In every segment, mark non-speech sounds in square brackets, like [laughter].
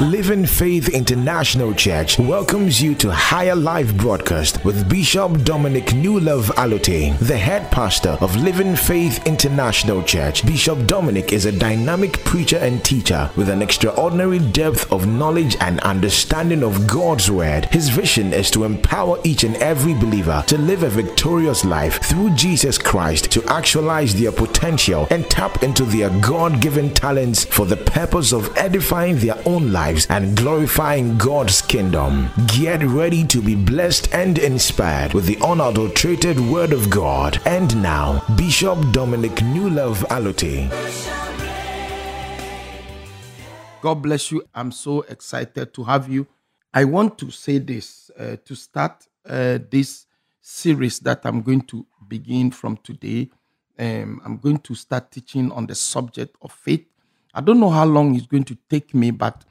Living Faith International Church welcomes you to Higher Life broadcast with Bishop Dominic Newlove Allotey, the head pastor of Living Faith International Church. Bishop Dominic is a dynamic preacher and teacher with an extraordinary depth of knowledge and understanding of God's word. His vision is to empower each and every believer to live a victorious life through Jesus Christ to actualize their potential and tap into their God given talents for the purpose of edifying their own lives and glorifying God's kingdom. Get ready to be blessed and inspired with the unadulterated Word of God. And now, Bishop Dominic Newlove Allotey. God bless you. I'm so excited to have you. I want to say this uh, to start uh, this series that I'm going to begin from today. Um, I'm going to start teaching on the subject of faith. I don't know how long it's going to take me, but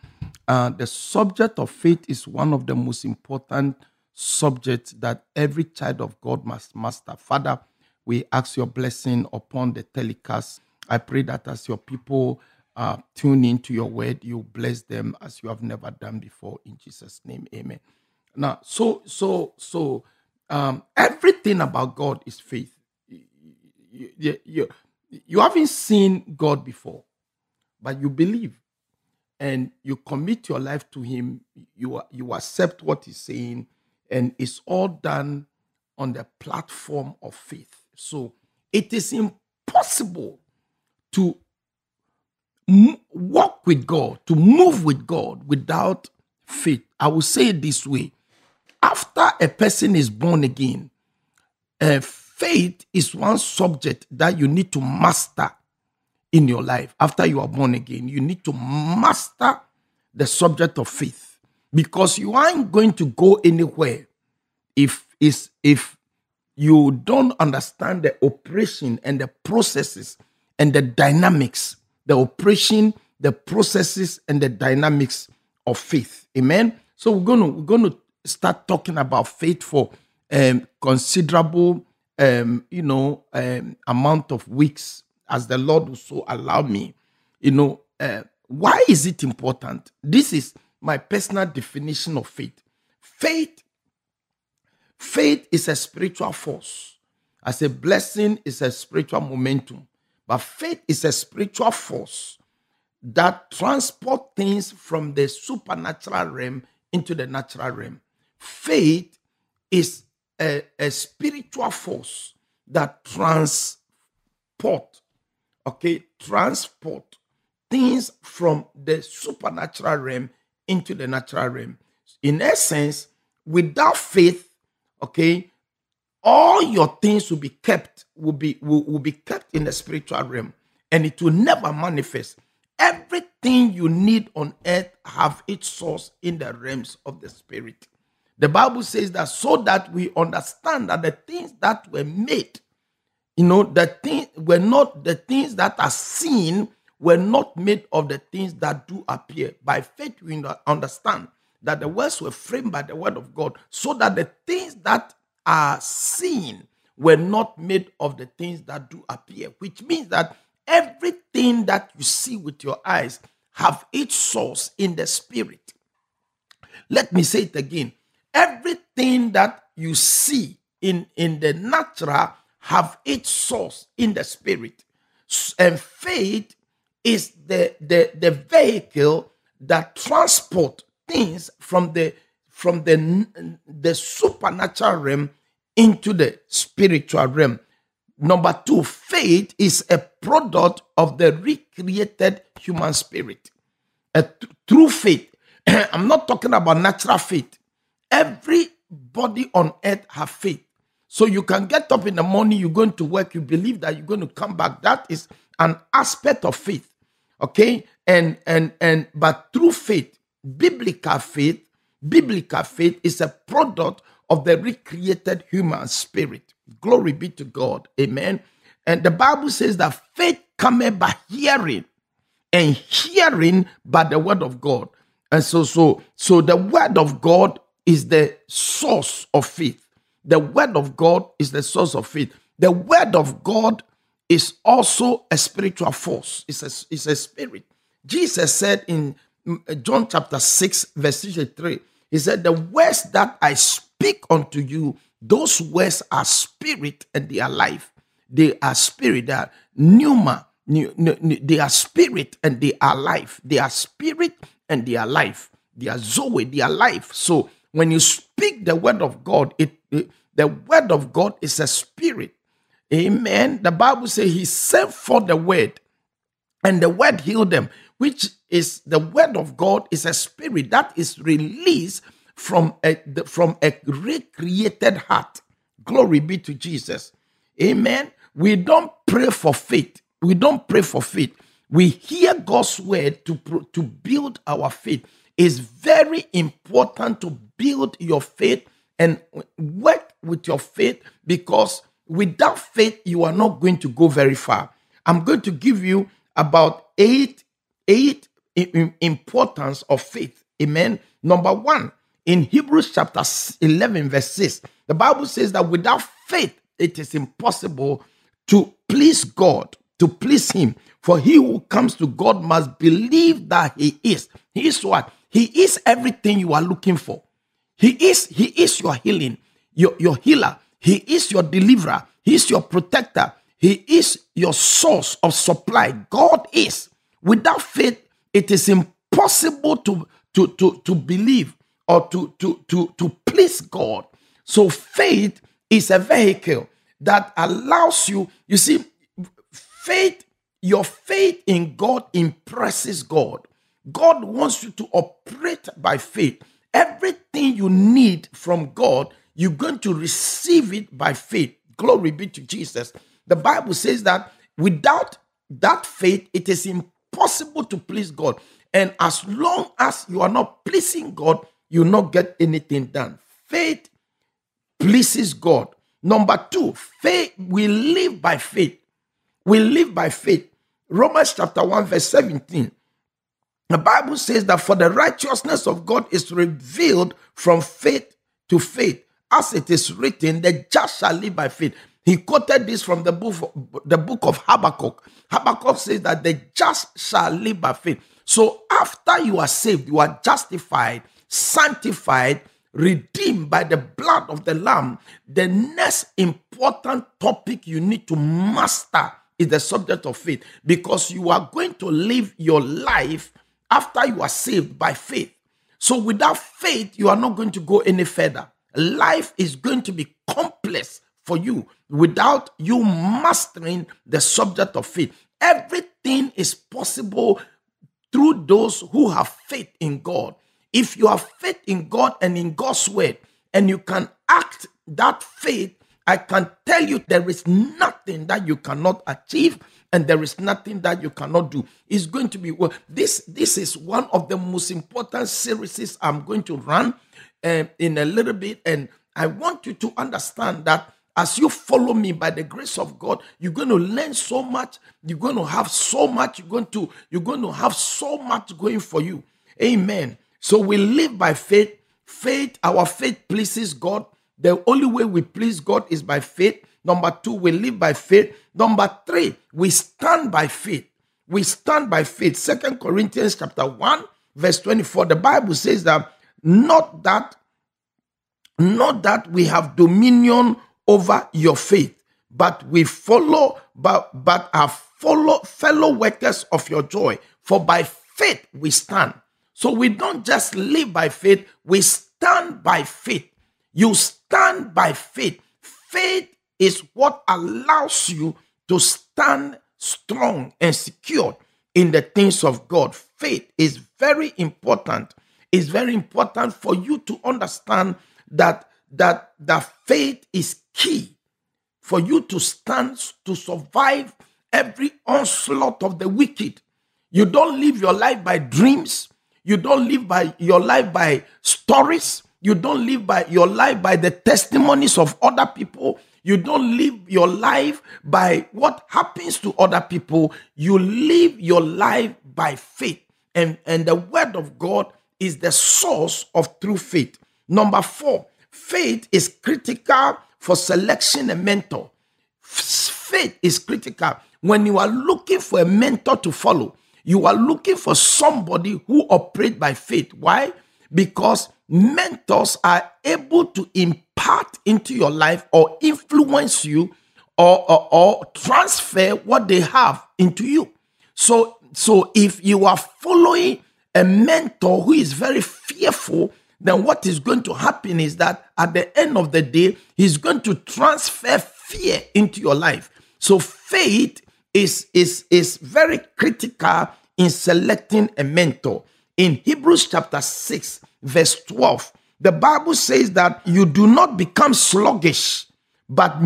uh, the subject of faith is one of the most important subjects that every child of God must master. Father, we ask your blessing upon the telecast. I pray that as your people uh, tune into your word, you bless them as you have never done before. In Jesus' name, Amen. Now, so so so, um, everything about God is faith. You, you, you, you haven't seen God before, but you believe and you commit your life to him you you accept what he's saying and it's all done on the platform of faith. So it is impossible to walk with god to move with god without faith. I will say it this way. After a person is born again uh, faith is one subject that you need to master in your life after you are born again. You need to master the subject of faith because you aren't going to go anywhere if is if you don't understand the operation and the processes and the dynamics, the operation, the processes and the dynamics of faith. Amen. So we're gonna we're gonna start talking about faith for um, considerable um, you know um, amount of weeks as the Lord will so allow me. You know, uh, why is it important? This is my personal definition of faith. Faith, faith is a spiritual force. As a blessing is a spiritual momentum, but faith is a spiritual force that transport things from the supernatural realm into the natural realm. Faith is a, a spiritual force that transport okay, transport things from the supernatural realm into the natural realm. In essence, without faith, okay, all your things will be kept, will be will, will be kept in the spiritual realm, and it will never manifest. Everything you need on earth have its source in the realms of the spirit. The Bible says that so that we understand that the things that were made you know, the things were not the things that are seen were not made of the things that do appear. By faith, we understand that the words were framed by the word of God, so that the things that are seen were not made of the things that do appear, which means that everything that you see with your eyes have its source in the spirit. Let me say it again. Everything that you see in, in the natural have its source in the spirit. And faith is the, the, the vehicle that transport things from the from the, the supernatural realm into the spiritual realm. Number two, faith is a product of the recreated human spirit. Uh, true faith, [clears throat] I'm not talking about natural faith. Everybody on earth have faith. So you can get up in the morning, you're going to work, you believe that you're going to come back. That is an aspect of faith. Okay? And and and but through faith, biblical faith, biblical faith is a product of the recreated human spirit. Glory be to God. Amen. And the Bible says that faith cometh by hearing, and hearing by the word of God. And so, so, so the word of God is the source of faith. The word of God is the source of faith. The word of God is also a spiritual force. It's a, it's a spirit. Jesus said in mm, John chapter 6, verse 3. He said, The words that I speak unto you, those words are spirit and they are life. They are spirit, they are pneuma, they are spirit and they are life. They are spirit and they are life. They are Zoe, they are life. So when you speak the word of God, it, it the word of God is a spirit. Amen. The Bible says he sent for the word and the word healed them, which is the word of God is a spirit that is released from a from a recreated heart. Glory be to Jesus. Amen. We don't pray for faith. We don't pray for faith. We hear God's word to, to build our faith. It's very important to build your faith and work with your faith because without faith, you are not going to go very far. I'm going to give you about eight, eight importance of faith. Amen. Number one, in Hebrews chapter 11, verse 6, the Bible says that without faith, it is impossible to please God, to please Him. For he who comes to God must believe that He is. He is what? He is everything you are looking for. He is, He is your healing, your, your healer. He is your deliverer. He is your protector. He is your source of supply. God is. Without faith, it is impossible to, to, to, to believe or to, to, to, to please God. So faith is a vehicle that allows you, you see, faith, your faith in God impresses God. God wants you to operate by faith. Everything you need from God, you're going to receive it by faith. Glory be to Jesus. The Bible says that without that faith, it is impossible to please God. And as long as you are not pleasing God, you will not get anything done. Faith pleases God. Number two, faith, we live by faith. We live by faith. Romans chapter 1, verse 17. The Bible says that for the righteousness of God is revealed from faith to faith, as it is written, the just shall live by faith. He quoted this from the book, the book of Habakkuk. Habakkuk says that the just shall live by faith. So after you are saved, you are justified, sanctified, redeemed by the blood of the Lamb. The next important topic you need to master is the subject of faith because you are going to live your life after you are saved by faith. So without faith, you are not going to go any further. Life is going to be complex for you without you mastering the subject of faith. Everything is possible through those who have faith in God. If you have faith in God and in God's word, and you can act that faith, I can tell you there is nothing that you cannot achieve and there is nothing that you cannot do. It's going to be well. This this is one of the most important series I'm going to run uh, in a little bit, and I want you to understand that as you follow me by the grace of God, you're going to learn so much. You're going to have so much. You're going to you're going to have so much going for you. Amen. So we live by faith. Faith, our faith pleases God. The only way we please God is by faith. Number two, we live by faith. Number three, we stand by faith. We stand by faith. Second Corinthians chapter 1, verse 24. The Bible says that not that, not that we have dominion over your faith, but we follow, but but are follow fellow workers of your joy. For by faith we stand. So we don't just live by faith, we stand by faith. You stand by faith. Faith is what allows you to stand strong and secure in the things of God. Faith is very important. It's very important for you to understand that that that faith is key for you to stand to survive every onslaught of the wicked. You don't live your life by dreams. You don't live by your life by stories. You don't live by your life by the testimonies of other people. You don't live your life by what happens to other people. You live your life by faith. And, and the word of God is the source of true faith. Number four, faith is critical for selection a mentor. Faith is critical when you are looking for a mentor to follow. You are looking for somebody who operate by faith. Why? Because mentors are able to impart into your life or influence you or, or, or transfer what they have into you. So, so if you are following a mentor who is very fearful, then what is going to happen is that at the end of the day, he's going to transfer fear into your life. So faith is, is, is very critical in selecting a mentor. In Hebrews chapter 6, verse 12, the Bible says that you do not become sluggish, but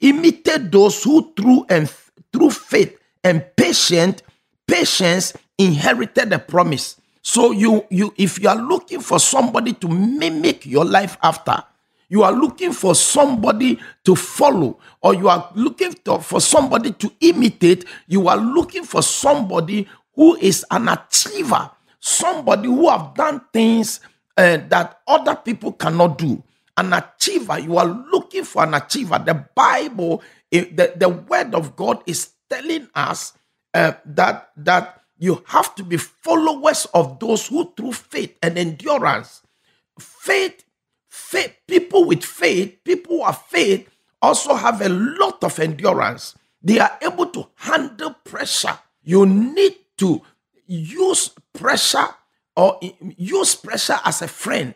imitate those who through and through faith and patient patience inherited the promise. So you you if you are looking for somebody to mimic your life after, you are looking for somebody to follow or you are looking to, for somebody to imitate, you are looking for somebody who is an achiever, somebody who have done things uh, that other people cannot do. An achiever, you are looking for an achiever. The Bible, eh, the, the word of God is telling us uh, that that you have to be followers of those who through faith and endurance, faith, faith, people with faith, people who have faith also have a lot of endurance. They are able to handle pressure. You need to use pressure or use pressure as a friend.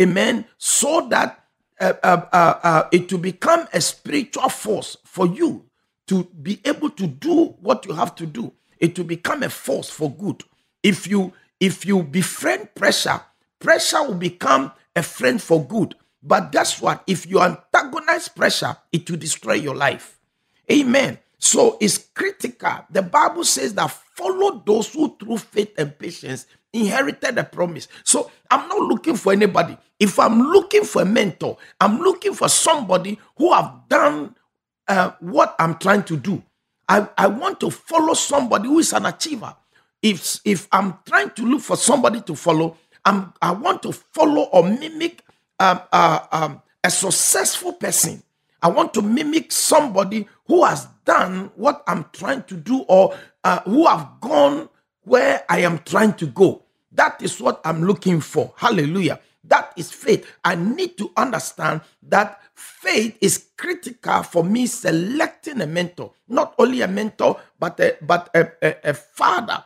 Amen. So that uh, uh, uh, uh, it will become a spiritual force for you to be able to do what you have to do it will become a force for good. If you if you befriend pressure, pressure will become a friend for good. But guess what? If you antagonize pressure, it will destroy your life. Amen. So it's critical. The Bible says that follow those who through faith and patience inherited the promise. So I'm not looking for anybody. If I'm looking for a mentor, I'm looking for somebody who have done uh, what I'm trying to do. I, I want to follow somebody who is an achiever. If, if I'm trying to look for somebody to follow, I'm, I want to follow or mimic um, uh, um, a successful person. I want to mimic somebody who has done what I'm trying to do or uh, who have gone where I am trying to go. That is what I'm looking for. Hallelujah. That is faith. I need to understand that faith is critical for me selecting a mentor. Not only a mentor, but a, but a, a, a father,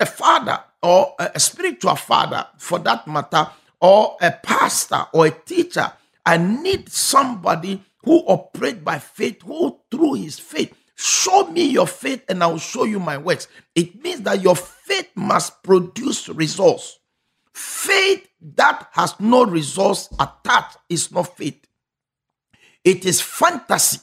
a father or a spiritual father for that matter, or a pastor or a teacher. I need somebody who operate by faith, who through his faith Show me your faith and I'll show you my works. It means that your faith must produce results. Faith that has no results attached is not faith. It is fantasy.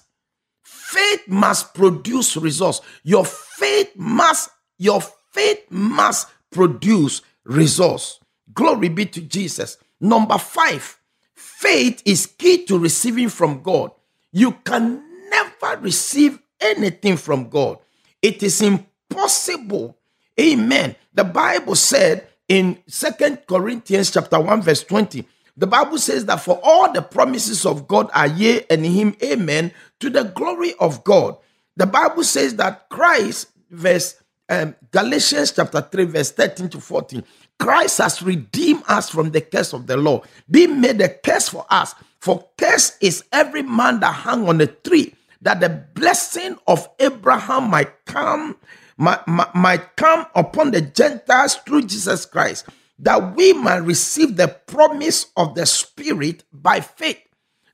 Faith must produce results. Your faith must, your faith must produce results. Glory be to Jesus. Number five, faith is key to receiving from God. You can never receive anything from God. It is impossible. Amen. The Bible said in Second Corinthians chapter 1 verse 20, the Bible says that for all the promises of God are yea and him amen to the glory of God. The Bible says that Christ, verse um, Galatians chapter 3, verse 13 to 14, Christ has redeemed us from the curse of the law, being made a curse for us. For curse is every man that hung on a tree, that the blessing of Abraham might come, might, might come upon the Gentiles through Jesus Christ that we might receive the promise of the Spirit by faith.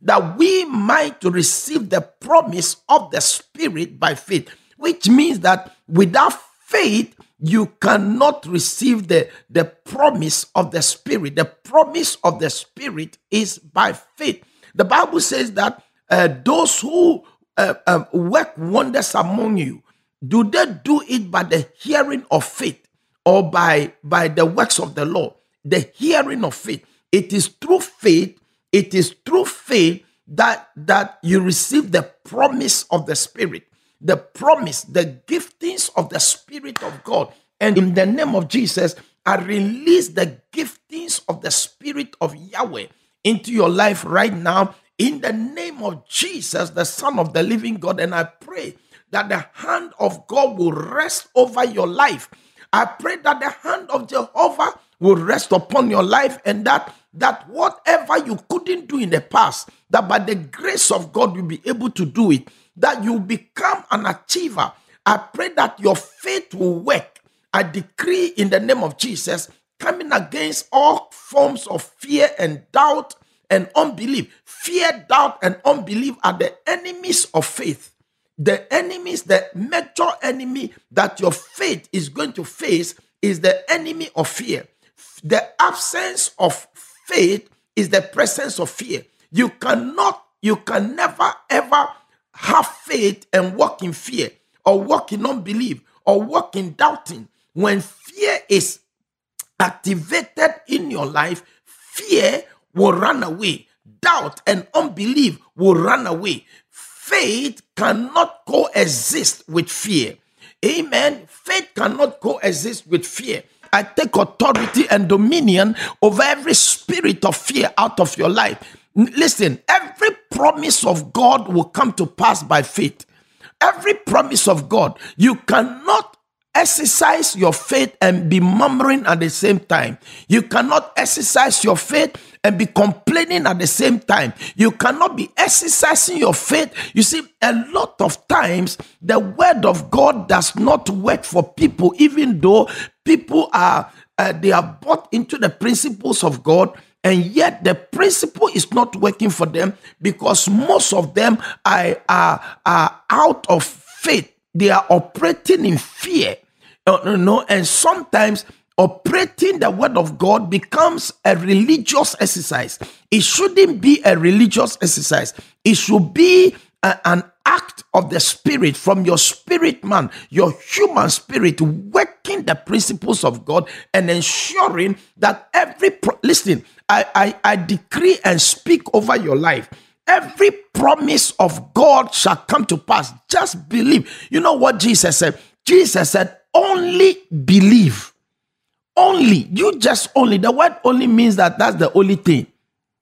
That we might receive the promise of the Spirit by faith, which means that without faith, you cannot receive the, the promise of the Spirit. The promise of the Spirit is by faith. The Bible says that uh, those who uh, uh, work wonders among you, do they do it by the hearing of faith? Or by by the works of the law. The hearing of faith. It is through faith it is through faith that that you receive the promise of the spirit. The promise the giftings of the spirit of god. And in the name of jesus i release the giftings of the spirit of yahweh into your life right now. In the name of jesus the son of the living god and i pray that the hand of God will rest over your life. I pray that the hand of Jehovah will rest upon your life and that that whatever you couldn't do in the past, that by the grace of God you'll be able to do it, that you become an achiever. I pray that your faith will work. I decree in the name of Jesus, coming against all forms of fear and doubt and unbelief. Fear, doubt, and unbelief are the enemies of faith. The enemies, the major enemy that your faith is going to face is the enemy of fear. The absence of faith is the presence of fear. You cannot, you can never ever have faith and walk in fear or walk in unbelief or walk in doubting. When fear is activated in your life, fear will run away. Doubt and unbelief will run away. Faith cannot coexist with fear. Amen. Faith cannot coexist with fear. I take authority and dominion over every spirit of fear out of your life. Listen, every promise of God will come to pass by faith. Every promise of God, you cannot exercise your faith and be murmuring at the same time. You cannot exercise your faith and be complaining at the same time. You cannot be exercising your faith. You see, a lot of times the word of God does not work for people, even though people are uh, they are bought into the principles of God and yet the principle is not working for them because most of them are, are, are out of faith they are operating in fear you know and sometimes operating the word of God becomes a religious exercise. It shouldn't be a religious exercise. It should be a, an act of the spirit from your spirit man, your human spirit, working the principles of God and ensuring that every pro- listen, I, I, I decree and speak over your life. Every promise of God shall come to pass. Just believe. You know what Jesus said? Jesus said, only believe only. You just only. The word only means that that's the only thing.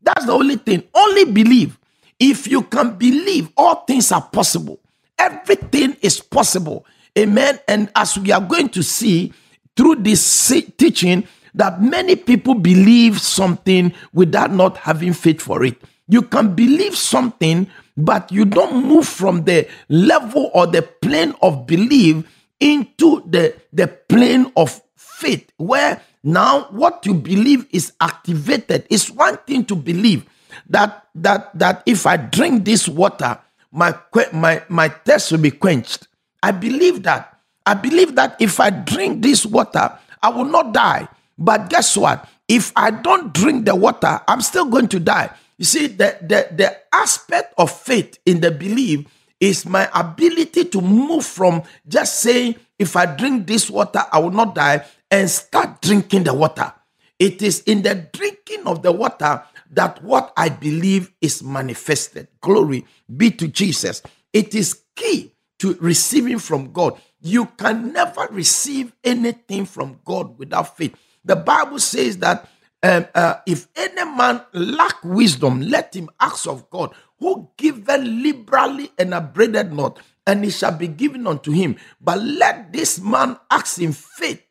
That's the only thing. Only believe. If you can believe, all things are possible. Everything is possible. Amen. And as we are going to see through this teaching, that many people believe something without not having faith for it. You can believe something, but you don't move from the level or the plane of belief into the, the plane of faith where now what you believe is activated. It's one thing to believe that that that if I drink this water, my my my thirst will be quenched. I believe that. I believe that if I drink this water, I will not die. But guess what? If I don't drink the water, I'm still going to die. You see, the, the, the aspect of faith in the belief is my ability to move from just saying, if I drink this water, I will not die, and start drinking the water. It is in the drinking of the water that what I believe is manifested. Glory be to Jesus. It is key to receiving from God. You can never receive anything from God without faith. The Bible says that um, uh, if any man lack wisdom, let him ask of God, who giveth liberally and upbraided not, and it shall be given unto him. But let this man ask in faith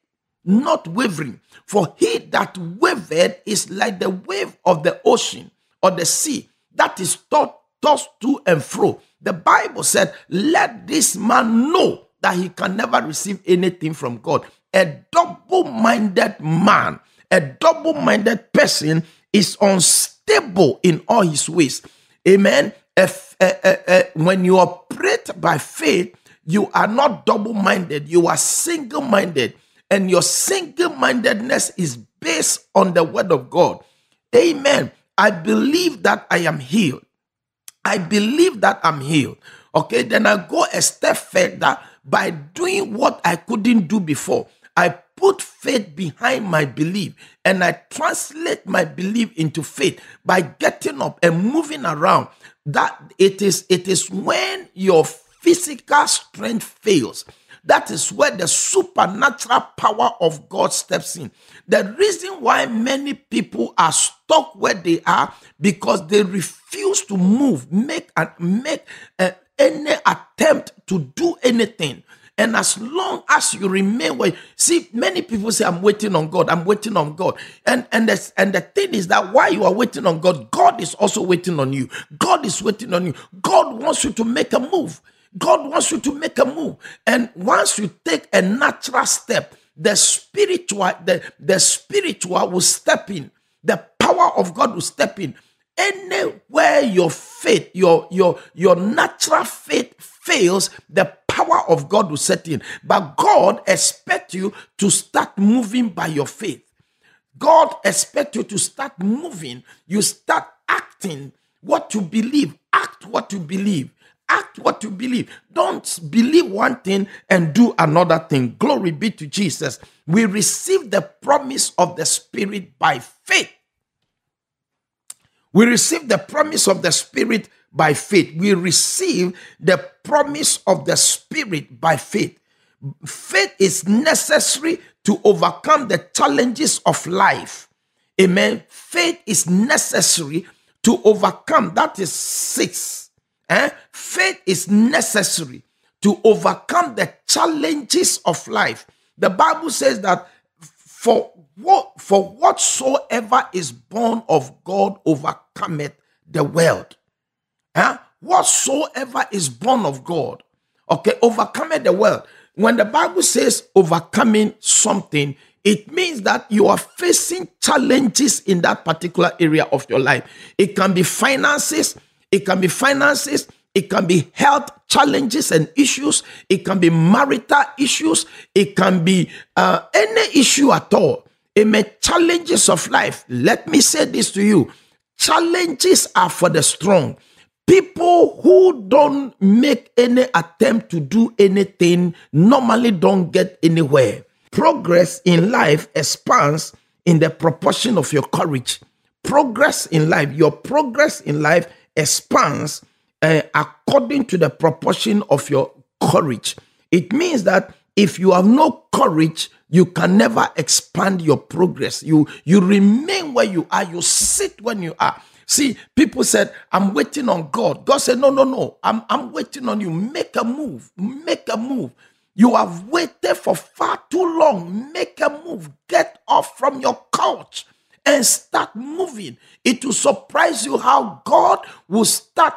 not wavering. For he that wavered is like the wave of the ocean or the sea that is tossed to and fro. The Bible said, Let this man know that he can never receive anything from God. A double minded man, a double minded person is unstable in all his ways. Amen. If, uh, uh, uh, when you operate by faith, you are not double minded, you are single minded and your single mindedness is based on the word of God. Amen. I believe that I am healed. I believe that I'm healed. Okay, then I go a step further by doing what I couldn't do before. I put faith behind my belief and I translate my belief into faith by getting up and moving around. That it is it is when your physical strength fails that is where the supernatural power of God steps in. The reason why many people are stuck where they are because they refuse to move, make and make uh, any attempt to do anything. And as long as you remain where, see, many people say, I'm waiting on God, I'm waiting on God. And and the, and the thing is that while you are waiting on God, God is also waiting on you. God is waiting on you. God wants you to make a move. God wants you to make a move. And once you take a natural step, the spiritual, the, the spiritual will step in. The power of God will step in. Anywhere your faith, your your your natural faith fails, the power of God will set in. But God expects you to start moving by your faith. God expects you to start moving. You start acting what you believe. Act what you believe. Act what you believe. Don't believe one thing and do another thing. Glory be to Jesus. We receive the promise of the Spirit by faith. We receive the promise of the Spirit by faith. We receive the promise of the Spirit by faith. Faith is necessary to overcome the challenges of life. Amen. Faith is necessary to overcome. That is six. Eh? Faith is necessary to overcome the challenges of life. The Bible says that for what for whatsoever is born of God overcometh the world. Huh? Whatsoever is born of God, okay, overcometh the world. When the Bible says overcoming something, it means that you are facing challenges in that particular area of your life. It can be finances, it can be finances, it can be health challenges and issues, it can be marital issues, it can be uh, any issue at all. It may challenges of life. Let me say this to you challenges are for the strong. People who don't make any attempt to do anything normally don't get anywhere. Progress in life expands in the proportion of your courage. Progress in life, your progress in life expands uh, according to the proportion of your courage. It means that if you have no courage, you can never expand your progress. You you remain where you are. You sit when you are. See, people said, I'm waiting on God. God said, No, no, no. I'm, I'm waiting on you. Make a move. Make a move. You have waited for far too long. Make a move. Get off from your couch and start moving. It will surprise you how God will start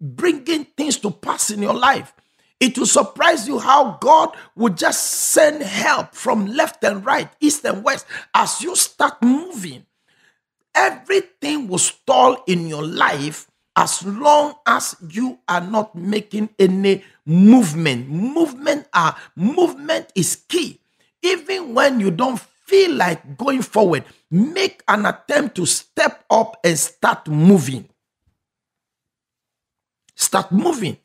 bringing things to pass in your life. It will surprise you how God will just send help from left and right, east and west as you start moving everything will stall in your life as long as you are not making any movement. Movement are movement is key. Even when you don't feel like going forward make an attempt to step up and start moving. Start moving.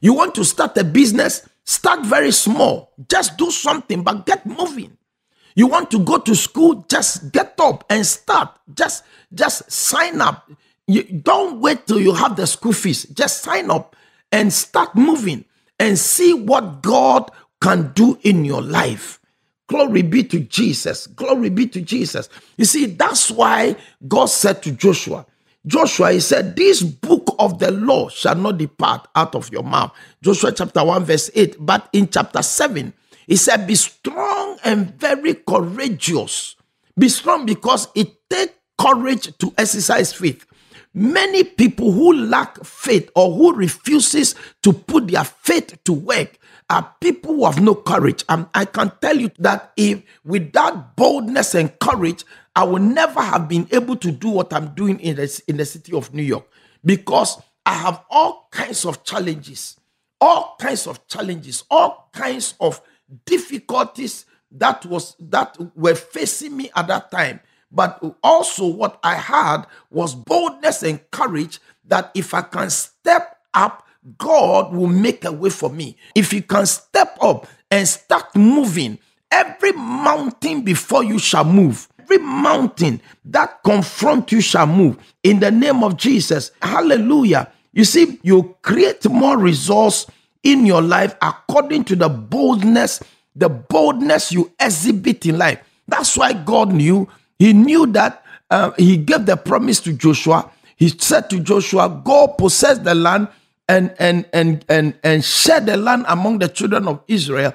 You want to start a business? Start very small. Just do something but get moving you want to go to school? Just get up and start. Just just sign up. You don't wait till you have the school fees. Just sign up and start moving and see what God can do in your life. Glory be to Jesus. Glory be to Jesus. You see, that's why God said to Joshua, Joshua, he said, This book of the law shall not depart out of your mouth. Joshua chapter 1, verse 8. But in chapter 7, he said, Be strong and very courageous. Be strong because it takes courage to exercise faith. Many people who lack faith or who refuses to put their faith to work are people who have no courage. And I can tell you that if without boldness and courage, I would never have been able to do what I'm doing in the, in the city of New York because I have all kinds of challenges, all kinds of challenges, all kinds of difficulties that was that were facing me at that time. But also what i had was boldness and courage that if i can step up god will make a way for me. If you can step up and start moving every mountain before you shall move every mountain that confront you shall move in the name of jesus. Hallelujah. You see you create more resource in your life according to the boldness, the boldness you exhibit in life. That's why God knew. He knew that uh, He gave the promise to Joshua. He said to Joshua, Go possess the land and and and and and share the land among the children of Israel,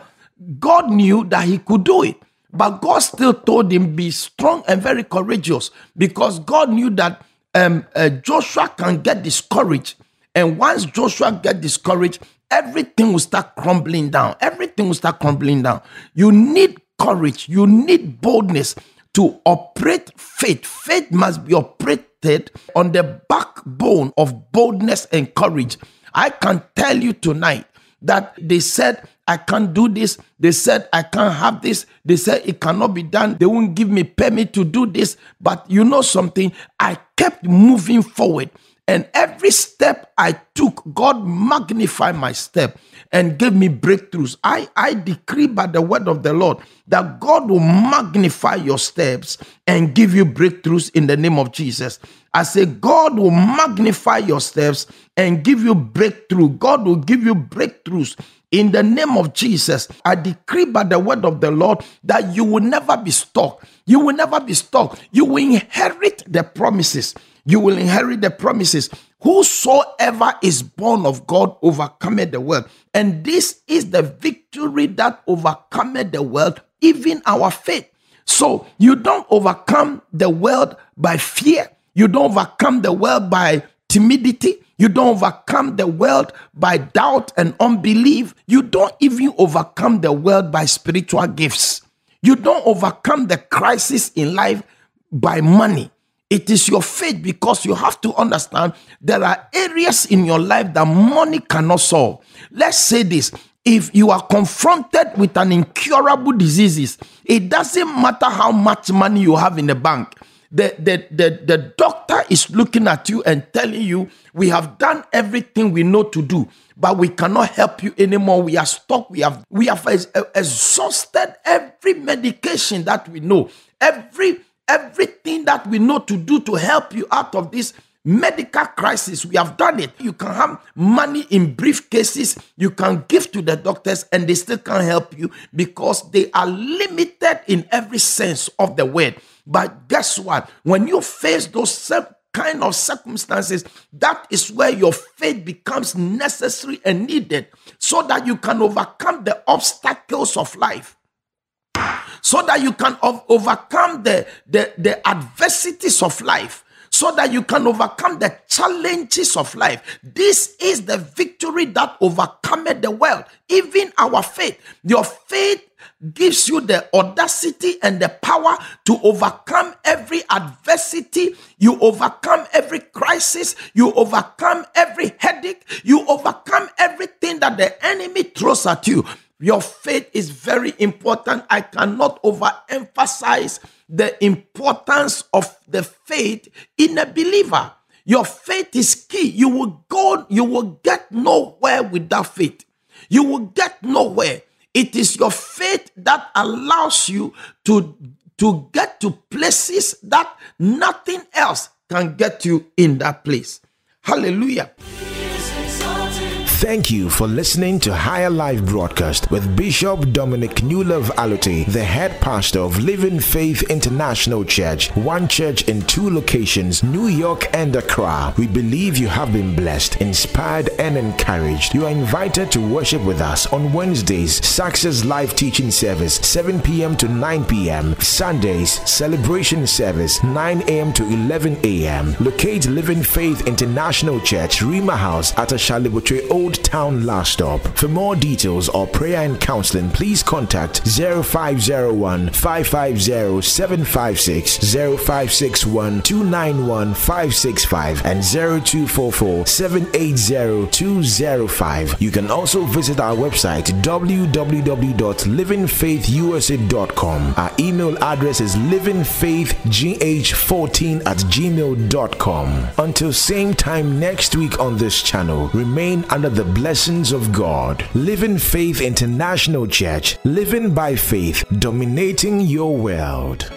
God knew that he could do it. But God still told him, be strong and very courageous because God knew that um, uh, Joshua can get discouraged. And once Joshua get discouraged, everything will start crumbling down. Everything will start crumbling down. You need courage. You need boldness to operate faith. Faith must be operated on the backbone of boldness and courage. I can tell you tonight that they said I can't do this. They said, I can't have this. They said, it cannot be done. They won't give me permit to do this. But you know something? I kept moving forward. And every step I took, God magnified my step and gave me breakthroughs. I, I decree by the word of the Lord that God will magnify your steps and give you breakthroughs in the name of Jesus. I say, God will magnify your steps and give you breakthrough. God will give you breakthroughs in the name of Jesus, I decree by the word of the Lord that you will never be stuck. You will never be stuck. You will inherit the promises. You will inherit the promises. Whosoever is born of God overcometh the world. And this is the victory that overcometh the world, even our faith. So you don't overcome the world by fear. You don't overcome the world by timidity. You don't overcome the world by doubt and unbelief. You don't even overcome the world by spiritual gifts. You don't overcome the crisis in life by money. It is your faith because you have to understand there are areas in your life that money cannot solve. Let's say this if you are confronted with an incurable diseases, it doesn't matter how much money you have in the bank the, the, the, the doctor is looking at you and telling you, we have done everything we know to do, but we cannot help you anymore. We are stuck. We have we have exhausted every medication that we know, every everything that we know to do to help you out of this medical crisis. We have done it. You can have money in briefcases, you can give to the doctors, and they still can't help you because they are limited in every sense of the word. But guess what? When you face those same kind of circumstances, that is where your faith becomes necessary and needed so that you can overcome the obstacles of life. So that you can overcome the, the, the adversities of life so that you can overcome the challenges of life. This is the victory that overcometh the world, even our faith. Your faith gives you the audacity and the power to overcome every adversity. You overcome every crisis. You overcome every headache. You overcome everything that the enemy throws at you. Your faith is very important. I cannot overemphasize the importance of the faith in a believer. Your faith is key. You will go, you will get nowhere without faith. You will get nowhere. It is your faith that allows you to, to get to places that nothing else can get you in that place. Hallelujah. Thank you for listening to Higher Life broadcast with Bishop Dominic Newlove Allotey, the head pastor of Living Faith International Church, one church in two locations, New York and Accra. We believe you have been blessed, inspired, and encouraged. You are invited to worship with us on Wednesdays, Success Live Teaching Service, 7 p.m. to 9 p.m. Sundays, Celebration Service, 9 a.m. to 11 a.m. Locate Living Faith International Church, Rhema House at Ashaley Botwe Old Old Town Last Stop. For more details or prayer and counseling, please contact 0501 550 756, 0561 291 565, and 0244 780 205. You can also visit our website www.livingfaithusa.com. Our email address is livingfaithgh14 at gmail.com. Until same time next week on this channel, remain under the blessings of God. Living Faith International Church, living by faith, dominating your world.